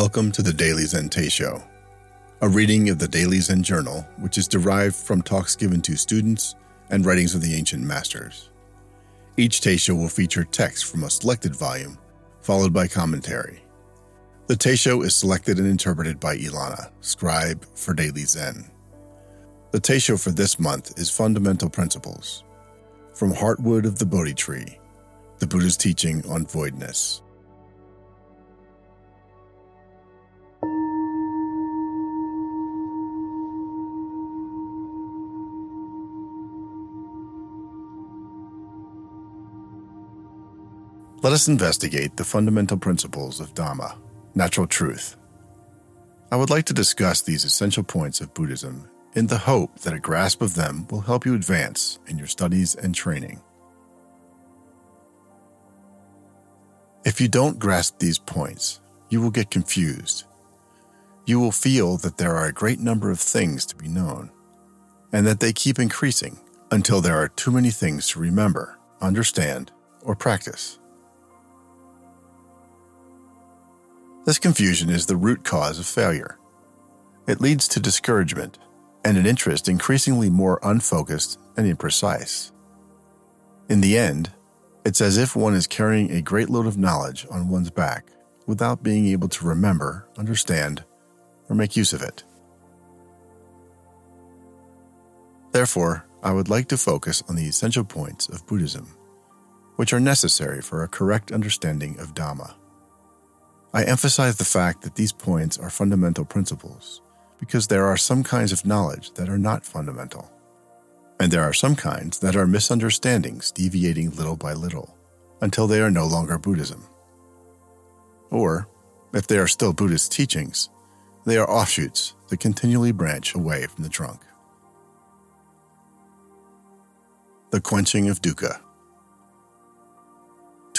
Welcome to the Daily Zen Show, a reading of the Daily Zen Journal, which is derived from talks given to students and writings of the ancient masters. Each Teisho will feature text from a selected volume, followed by commentary. The Teisho is selected and interpreted by Ilana, scribe for Daily Zen. The Teisho for this month is Fundamental Principles from Heartwood of the Bodhi Tree, the Buddha's teaching on voidness. Let us investigate the fundamental principles of Dhamma, natural truth. I would like to discuss these essential points of Buddhism in the hope that a grasp of them will help you advance in your studies and training. If you don't grasp these points, you will get confused. You will feel that there are a great number of things to be known, and that they keep increasing until there are too many things to remember, understand, or practice. This confusion is the root cause of failure. It leads to discouragement and an interest increasingly more unfocused and imprecise. In the end, it's as if one is carrying a great load of knowledge on one's back without being able to remember, understand, or make use of it. Therefore, I would like to focus on the essential points of Buddhism, which are necessary for a correct understanding of Dhamma. I emphasize the fact that these points are fundamental principles because there are some kinds of knowledge that are not fundamental, and there are some kinds that are misunderstandings deviating little by little until they are no longer Buddhism. Or, if they are still Buddhist teachings, they are offshoots that continually branch away from the trunk. The quenching of dukkha.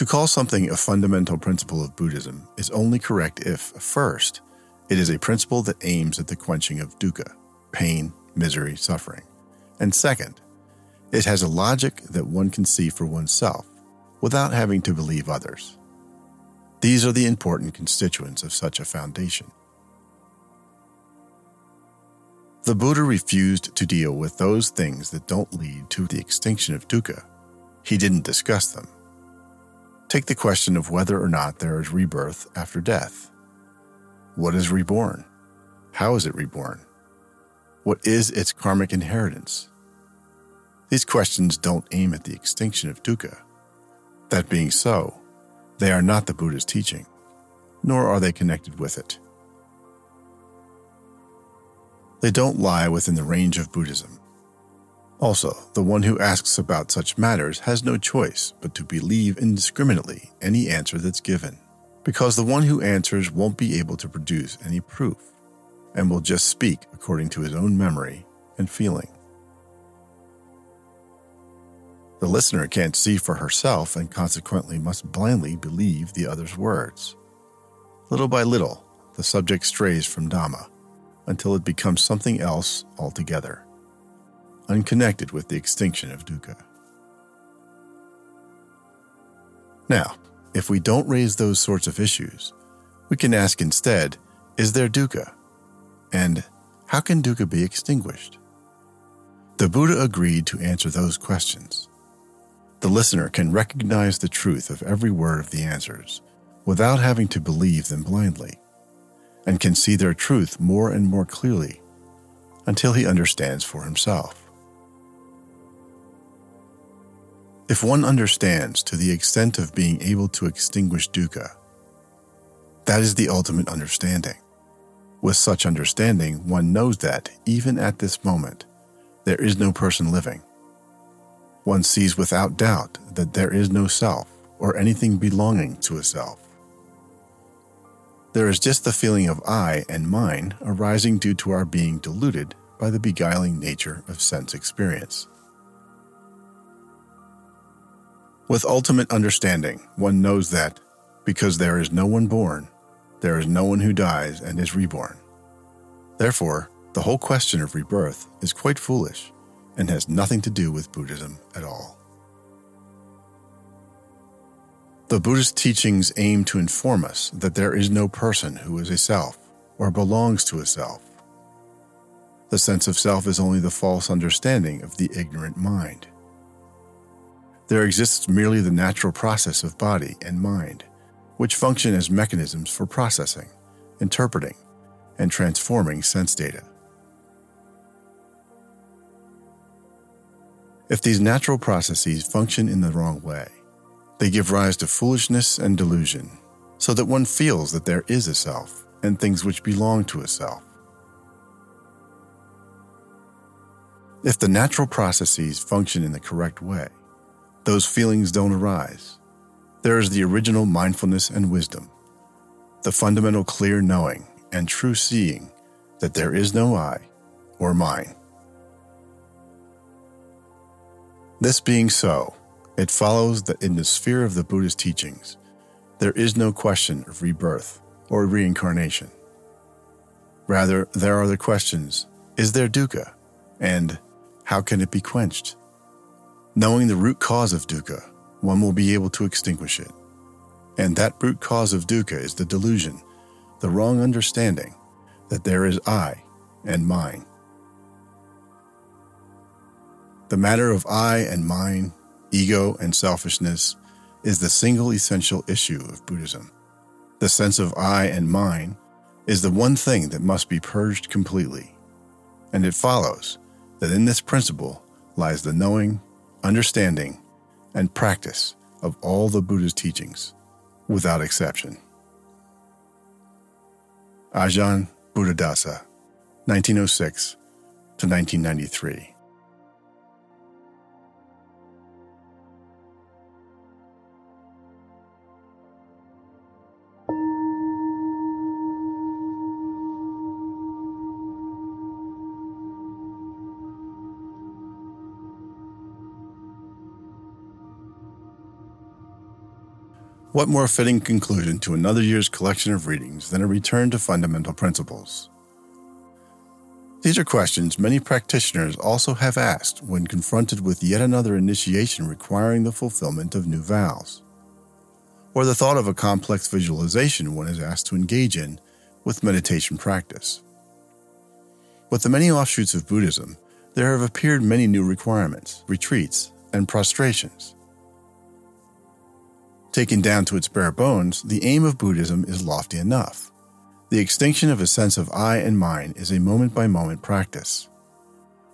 To call something a fundamental principle of Buddhism is only correct if, first, it is a principle that aims at the quenching of dukkha, pain, misery, suffering. And second, it has a logic that one can see for oneself without having to believe others. These are the important constituents of such a foundation. The Buddha refused to deal with those things that don't lead to the extinction of dukkha. He didn't discuss them. Take the question of whether or not there is rebirth after death. What is reborn? How is it reborn? What is its karmic inheritance? These questions don't aim at the extinction of dukkha. That being so, they are not the Buddha's teaching, nor are they connected with it. They don't lie within the range of Buddhism. Also, the one who asks about such matters has no choice but to believe indiscriminately any answer that's given, because the one who answers won't be able to produce any proof and will just speak according to his own memory and feeling. The listener can't see for herself and consequently must blindly believe the other's words. Little by little, the subject strays from Dhamma until it becomes something else altogether unconnected with the extinction of dukkha. Now, if we don't raise those sorts of issues, we can ask instead Is there dukkha? And how can dukkha be extinguished? The Buddha agreed to answer those questions. The listener can recognize the truth of every word of the answers without having to believe them blindly, and can see their truth more and more clearly until he understands for himself. If one understands to the extent of being able to extinguish dukkha, that is the ultimate understanding. With such understanding, one knows that, even at this moment, there is no person living. One sees without doubt that there is no self or anything belonging to a self. There is just the feeling of I and mine arising due to our being deluded by the beguiling nature of sense experience. With ultimate understanding, one knows that because there is no one born, there is no one who dies and is reborn. Therefore, the whole question of rebirth is quite foolish and has nothing to do with Buddhism at all. The Buddhist teachings aim to inform us that there is no person who is a self or belongs to a self. The sense of self is only the false understanding of the ignorant mind. There exists merely the natural process of body and mind, which function as mechanisms for processing, interpreting, and transforming sense data. If these natural processes function in the wrong way, they give rise to foolishness and delusion, so that one feels that there is a self and things which belong to a self. If the natural processes function in the correct way, those feelings don't arise. There is the original mindfulness and wisdom, the fundamental clear knowing and true seeing that there is no I or mine. This being so, it follows that in the sphere of the Buddhist teachings, there is no question of rebirth or reincarnation. Rather, there are the questions Is there dukkha? And how can it be quenched? Knowing the root cause of dukkha, one will be able to extinguish it. And that root cause of dukkha is the delusion, the wrong understanding that there is I and mine. The matter of I and mine ego, and selfishness is the single essential issue of Buddhism. The sense of I and mine is the one thing that must be purged completely. And it follows that in this principle lies the knowing, understanding, and practice of all the Buddha's teachings, without exception. Ajahn Buddhadasa, 1906 to 1993. What more fitting conclusion to another year's collection of readings than a return to fundamental principles? These are questions many practitioners also have asked when confronted with yet another initiation requiring the fulfillment of new vows, or the thought of a complex visualization one is asked to engage in with meditation practice. With the many offshoots of Buddhism, there have appeared many new requirements, retreats, and prostrations Taken down to its bare bones, the aim of Buddhism is lofty enough. The extinction of a sense of I and mine is a moment by moment practice.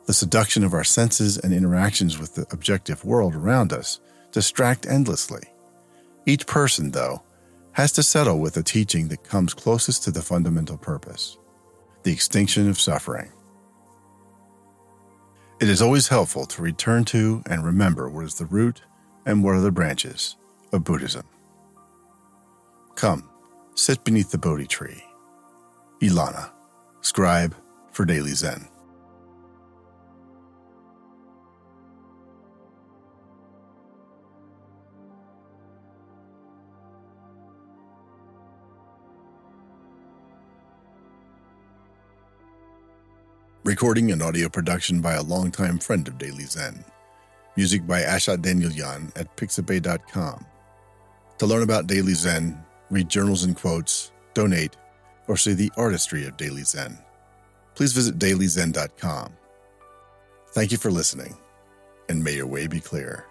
The seduction of our senses and interactions with the objective world around us distract endlessly. Each person, though, has to settle with a teaching that comes closest to the fundamental purpose the extinction of suffering. It is always helpful to return to and remember what is the root and what are the branches of Buddhism. Come, sit beneath the Bodhi tree. Ilana, scribe for Daily Zen. Recording and audio production by a longtime friend of Daily Zen. Music by Ashot Danielyan at pixabay.com. To learn about Daily Zen, read journals and quotes, donate, or see the artistry of Daily Zen, please visit dailyzen.com. Thank you for listening, and may your way be clear.